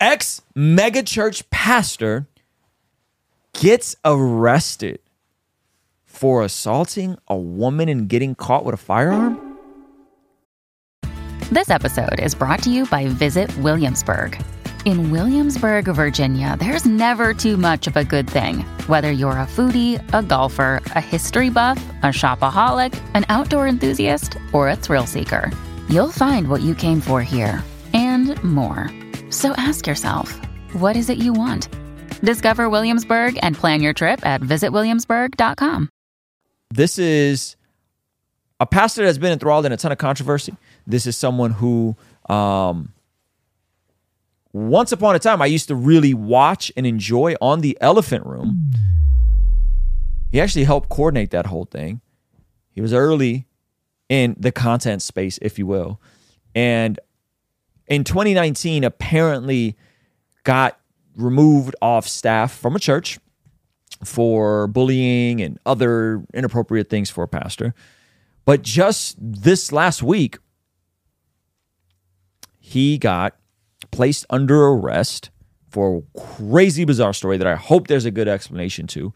Ex megachurch pastor gets arrested for assaulting a woman and getting caught with a firearm? This episode is brought to you by Visit Williamsburg. In Williamsburg, Virginia, there's never too much of a good thing. Whether you're a foodie, a golfer, a history buff, a shopaholic, an outdoor enthusiast, or a thrill seeker, you'll find what you came for here and more. So ask yourself, what is it you want? Discover Williamsburg and plan your trip at visitwilliamsburg.com. This is a pastor that's been enthralled in a ton of controversy. This is someone who, um, once upon a time, I used to really watch and enjoy on the Elephant Room. He actually helped coordinate that whole thing. He was early in the content space, if you will. And in 2019, apparently got removed off staff from a church for bullying and other inappropriate things for a pastor. But just this last week, he got placed under arrest for a crazy, bizarre story that I hope there's a good explanation to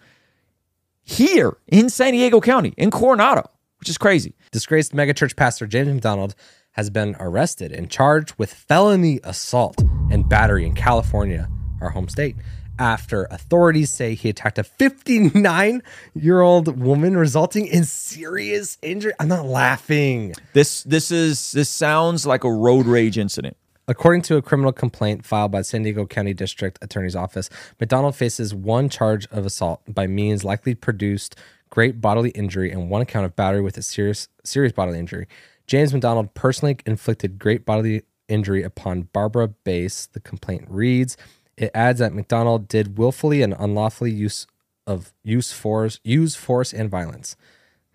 here in San Diego County, in Coronado, which is crazy. Disgraced megachurch pastor James MacDonald has been arrested and charged with felony assault and battery in California, our home state, after authorities say he attacked a 59 year old woman, resulting in serious injury. I'm not laughing. This this is this sounds like a road rage incident. According to a criminal complaint filed by San Diego County District Attorney's Office, MacDonald faces one charge of assault by means likely produced great bodily injury and one account of battery with a serious serious bodily injury. James MacDonald personally inflicted great bodily injury upon Barbara Bass. The complaint reads. It adds that MacDonald did willfully and unlawfully use of use force, use force and violence.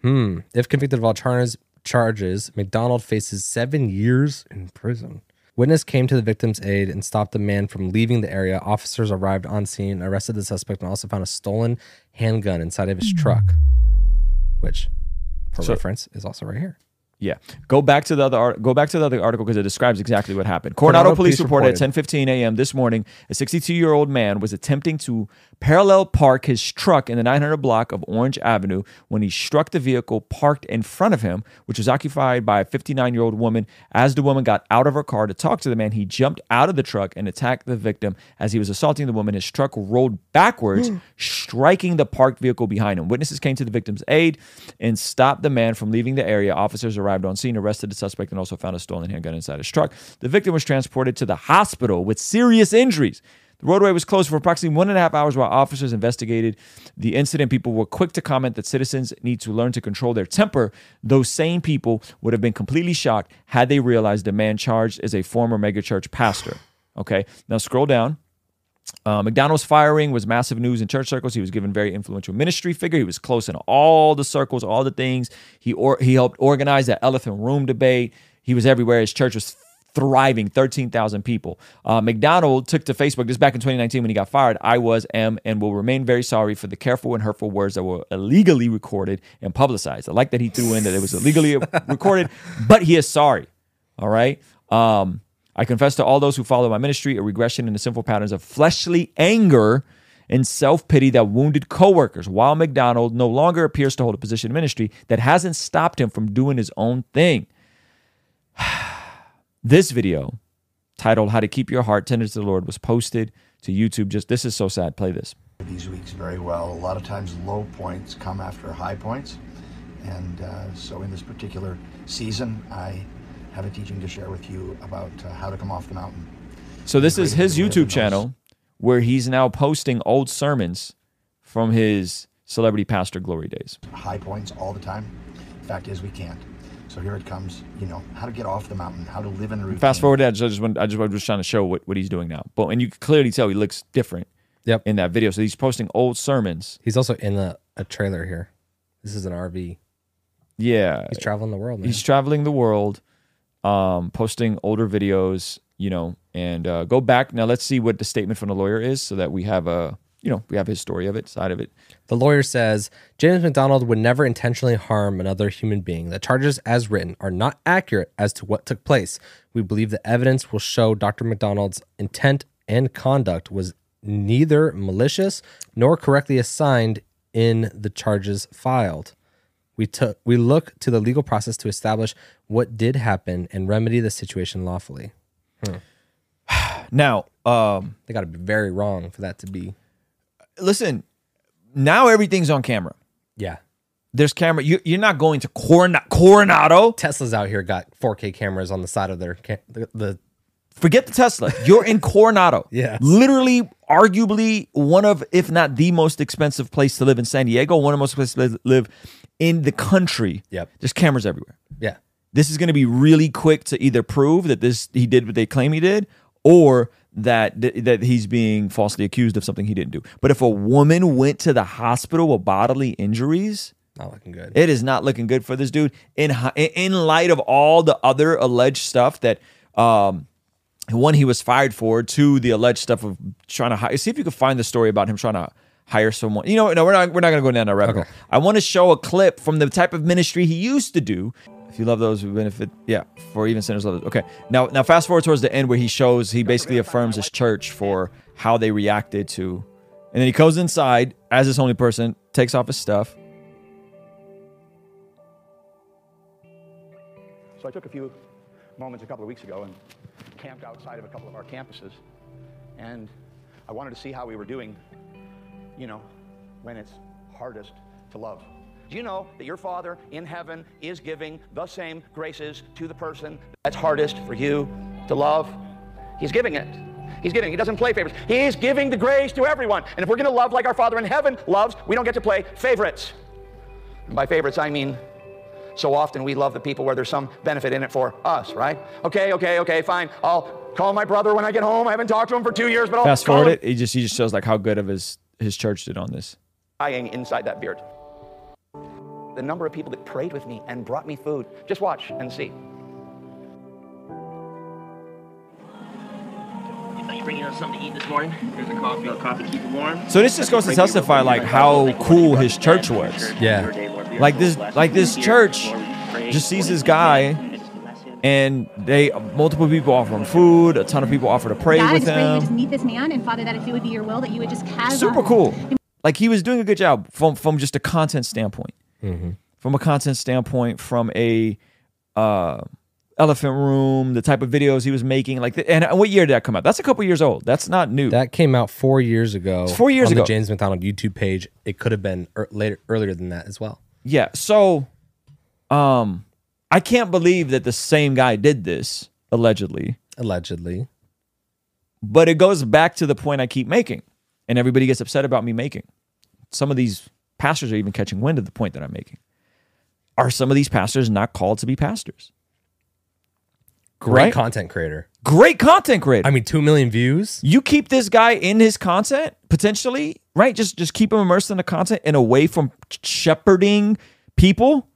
Hmm. If convicted of all charges, charges, MacDonald faces seven years in prison. Witness came to the victim's aid and stopped the man from leaving the area. Officers arrived on scene, arrested the suspect, and also found a stolen handgun inside of his truck, which, for So- reference, is also right here. Yeah, go back to the other art- go back to the other article because it describes exactly what happened. Coronado, Coronado police, police reported, reported. at 10:15 a.m. this morning a 62 year old man was attempting to parallel park his truck in the 900 block of Orange Avenue when he struck the vehicle parked in front of him, which was occupied by a 59 year old woman. As the woman got out of her car to talk to the man, he jumped out of the truck and attacked the victim. As he was assaulting the woman, his truck rolled backwards, hmm. striking the parked vehicle behind him. Witnesses came to the victim's aid and stopped the man from leaving the area. Officers arrived on scene, arrested the suspect, and also found a stolen handgun inside his truck. The victim was transported to the hospital with serious injuries. The roadway was closed for approximately one and a half hours while officers investigated the incident. People were quick to comment that citizens need to learn to control their temper. Those same people would have been completely shocked had they realized the man charged is a former megachurch pastor. Okay, now scroll down. Uh, MacDonald's firing was massive news in church circles. He was given very influential ministry figure. He was close in all the circles, all the things. He or, he helped organize that elephant room debate. He was everywhere. His church was thriving, thirteen thousand people. Uh, MacDonald took to Facebook this back in 2019 when he got fired. I was, am, and will remain very sorry for the careful and hurtful words that were illegally recorded and publicized. I like that he threw in that it was illegally recorded, but he is sorry. All right. Um, I confess to all those who follow my ministry a regression in the sinful patterns of fleshly anger and self pity that wounded coworkers. While MacDonald no longer appears to hold a position in ministry, that hasn't stopped him from doing his own thing. This video, titled "How to Keep Your Heart Tender to the Lord," was posted to YouTube. Just this is so sad. Play this. these weeks very well. A lot of times, low points come after high points. And uh, so, in this particular season, I have a teaching to share with you about uh, how to come off the mountain. So this is his to live in YouTube channel where he's now posting old sermons from his celebrity pastor glory days. High points all the time. Fact is, we can't. So here it comes. You know how to get off the mountain, how to live in a routine. Fast forward, I just, I just, want- I just was trying to show what, what he's doing now. But and you can clearly tell he looks different Yep. in that video. So he's posting old sermons. He's also in a, a trailer here. This is an RV. Yeah, He's traveling the world, man. he's traveling the world, um, posting older videos. You know, and uh, go back now. Let's see what the statement from the lawyer is, so that we have a you know we have his story of it, side of it. The lawyer says James MacDonald would never intentionally harm another human being. The charges, as written, are not accurate as to what took place. We believe the evidence will show Dr. MacDonald's intent and conduct was neither malicious nor correctly assigned in the charges filed. We took we look to the legal process to establish what did happen and remedy the situation lawfully. Now, um, They got to be very wrong for that to be. Listen. Now everything's on camera. Yeah. There's camera. You, you're not going to Coron- Coronado. Tesla's out here got 4K cameras on the side of their ca- the, the Forget the Tesla. You're in Coronado. yeah. Literally, arguably one of, if not the most expensive place to live in San Diego, one of the most places to live- live in the country. Yep. There's cameras everywhere. yeah. This is going to be really quick to either prove that this he did what they claim he did, or that that he's being falsely accused of something he didn't do. But if a woman went to the hospital with bodily injuries, Not looking good. it is not looking good for this dude. In in light of all the other alleged stuff that, um, one he was fired for, two the alleged stuff of trying to hire. See if you can find the story about him trying to hire someone. You know, no, we're not we're not going to go down that rabbit hole. I want to show a clip from the type of ministry he used to do. If you love those who benefit, yeah, for even sinners love those. Okay, now now fast forward towards the end where he shows he basically affirms his church for how they reacted to, and then he goes inside as this only person, takes off his stuff. So I took a few moments a couple of weeks ago and camped outside of a couple of our campuses. And I wanted to see how we were doing, you know, when it's hardest to love. Do you know that your Father in heaven is giving the same graces to the person that's hardest for you to love? He's giving it. He's giving. He doesn't play favorites. He's giving the grace to everyone. And if we're going to love like our Father in heaven loves, we don't get to play favorites. And by favorites, I mean so often we love the people where there's some benefit in it for us, right? Okay, okay, okay, fine. I'll call my brother when I get home. I haven't talked to him for two years, but I'll Fast call forward him. it, he just he just shows like how good of his his church did on this. Dying inside that beard. The number of people that prayed with me and brought me food. Just watch and see. Are you bringing us something to eat this morning? Here's a coffee. A coffee, keep it warm. So this just goes to testify like how cool his church was. Yeah. Like this like this church just sees this guy and they multiple people offer him food, a ton of people offer to pray God, I with just you would just him. meet this man, and Father, that if it would be your will, that you would just cast Super cool. Like he was doing a good job from from just a content standpoint. From a content standpoint, from a uh elephant room, the type of videos he was making, like the, and what year did that come out? That's a couple years old. That's not new. That came out four years ago. four years on ago. The James MacDonald YouTube page. It could have been er, later, earlier than that as well. Yeah. So, um, I can't believe that the same guy did this allegedly, Allegedly. but it goes back to the point I keep making, and everybody gets upset about me making. Some of these pastors are even catching wind of the point that I'm making. Are some of these pastors not called to be pastors? Great Right? content creator. Great content creator. I mean, two million views. you keep this guy in his content potentially, right? Just just keep him immersed in the content and away from shepherding people.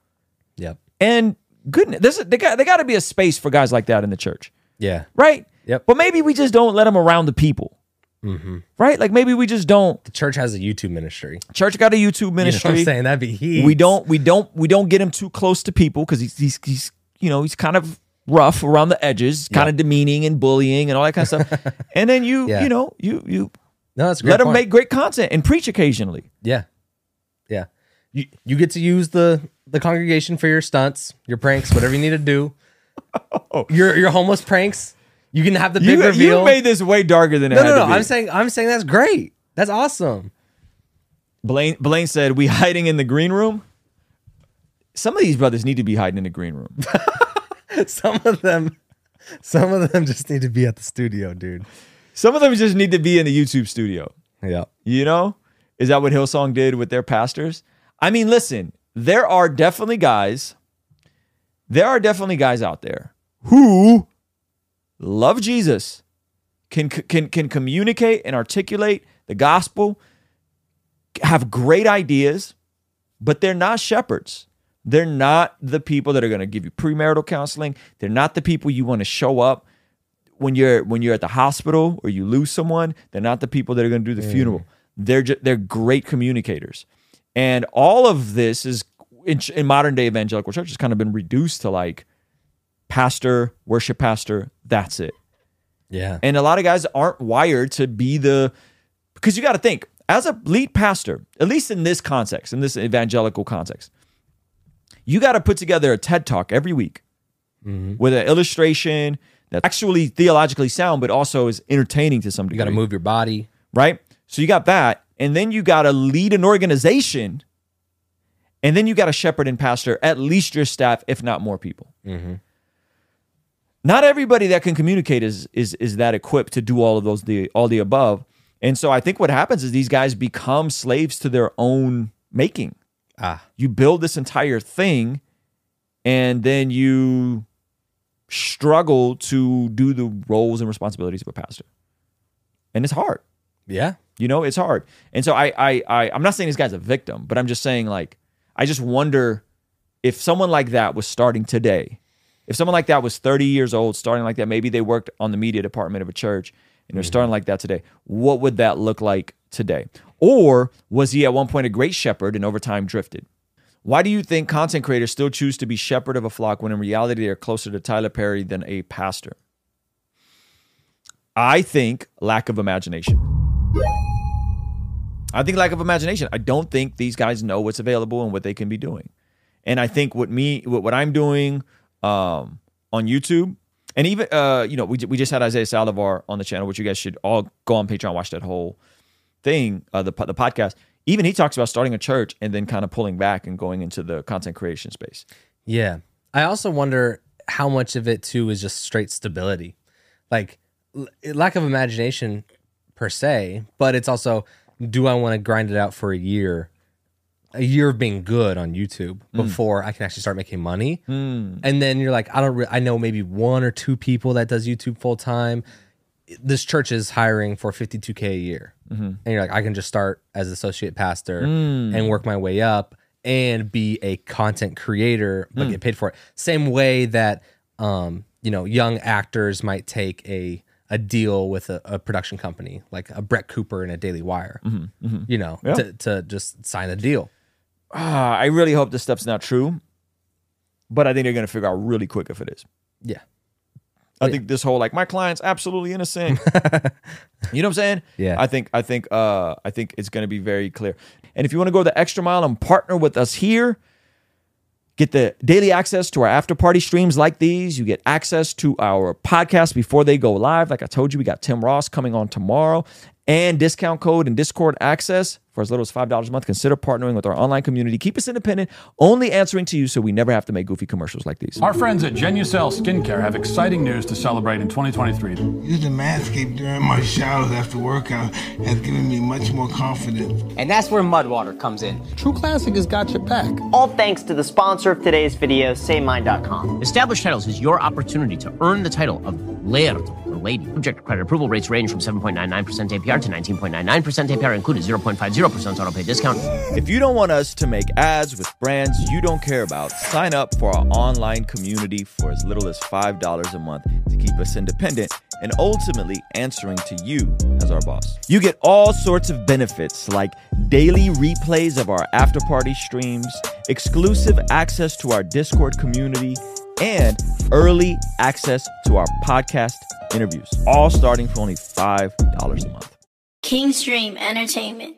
Yep. And goodness, there's a, they got they got to be a space for guys like that in the church, Yeah. right? Yep. But maybe we just don't let them around the people, Mm-hmm. right? Like maybe we just don't. The church has a YouTube ministry. Church got a YouTube You know what ministry. I'm saying? That'd be heat. we don't we don't we don't get him too close to people because he's, he's he's you know he's kind of rough around the edges, kind Yeah. of demeaning and bullying and all that kind of stuff. and then you Yeah. you know you you No, that's a great let him make great content and preach occasionally. Yeah. Yeah. You you get to use the the congregation for your stunts, your pranks, whatever you need to do. Oh. Your your homeless pranks. You can have the big You, reveal. you made this way darker than it no, had no, no. be. I'm saying I'm saying that's great. That's awesome. Blaine Blaine said we hiding in the green room. Some of these brothers need to be hiding in the green room. Some of them some of them just need to be at the studio, dude. Some of them just need to be in the YouTube studio. Yeah. You know? Is that what Hillsong did with their pastors? I mean, listen, there are definitely guys, there are definitely guys out there who love Jesus, can can can communicate and articulate the gospel, have great ideas, but they're not shepherds. They're not the people that are going to give you premarital counseling. They're not the people you want to show up when you're when you're at the hospital or you lose someone, they're not the people that are going to do the mm. funeral. They're just, they're great communicators, and all of this is in, in modern day evangelical church has kind of been reduced to like pastor, worship pastor. That's it. Yeah. And a lot of guys aren't wired to be the because you got to think as a lead pastor, at least in this context, in this evangelical context, you got to put together a TED talk every week mm-hmm. with an illustration that's actually theologically sound, but also is entertaining to some You got to move your body. right? So you got that, and then you got to lead an organization, and then you got to shepherd and pastor at least your staff, if not more people. Mm-hmm. Not everybody that can communicate is is is that equipped to do all of those the all the above, and so I think what happens is these guys become slaves to their own making. Ah. You build this entire thing, and then you struggle to do the roles and responsibilities of a pastor, and it's hard. Yeah. You know, it's hard. And so I, I, I, I'm not saying this guy's a victim, but I'm just saying like, I just wonder if someone like that was starting today, if someone like that was 30 years old, starting like that, maybe they worked on the media department of a church and they're mm-hmm. starting like that today. What would that look like today? Or was he at one point a great shepherd and over time drifted? Why do you think content creators still choose to be shepherd of a flock when in reality they're closer to Tyler Perry than a pastor? I think lack of imagination. I think lack of imagination. I don't think these guys know what's available and what they can be doing. And I think what me what, what I'm doing um, on YouTube and even uh, you know we, we just had Isaiah Saldivar on the channel, which you guys should all go on Patreon watch that whole thing uh, the the podcast. Even he talks about starting a church and then kind of pulling back and going into the content creation space. Yeah. I also wonder how much of it too is just straight stability. Like l- lack of imagination per se, but it's also do I want to grind it out for a year? A year of being good on YouTube mm. before I can actually start making money. Mm. And then you're like, I don't re- I know maybe one or two people that does YouTube full time. This church is hiring for 52k a year. Mm-hmm. And you're like, I can just start as associate pastor mm. and work my way up and be a content creator but get paid for it. Same way that um, you know, young actors might take a a deal with a, a production company like a Brett Cooper and a Daily Wire, mm-hmm. Mm-hmm. you know, to, to just sign a deal. Ah, I really hope this stuff's not true, but I think they're going to figure out really quick if it is. Yeah. I think this whole like my client's absolutely innocent. you know what I'm saying? Yeah. I think I think uh I think it's to be very clear. And if you want to go the extra mile and partner with us here, get the daily access to our after party streams like these. You get access to our podcast before they go live. Like I told you, we got Tim Ross coming on tomorrow and discount code and Discord access for as little as $5 a month. Consider partnering with our online community. Keep us independent, only answering to you so we never have to make goofy commercials like these. Our friends at Genucel Skincare have exciting news to celebrate in 2023. Using Manscaped during my showers after workout has given me much more confidence. And that's where Mudwater comes in. True Classic has got your back. All thanks to the sponsor of today's video, SayMine.com. Established Titles is your opportunity to earn the title of Laird or Lady. Subject to credit approval rates range from 7.99% APR to 19.99% APR, included 0.50% auto pay discount. If you don't want us to make ads with brands you don't care about, sign up for our online community for as little as $5 a month to keep us independent and ultimately answering to you as our boss. You get all sorts of benefits like daily replays of our after party streams, exclusive access to our Discord community, and early access to our podcast interviews, all starting for only $5 a month. Kingsdream Entertainment.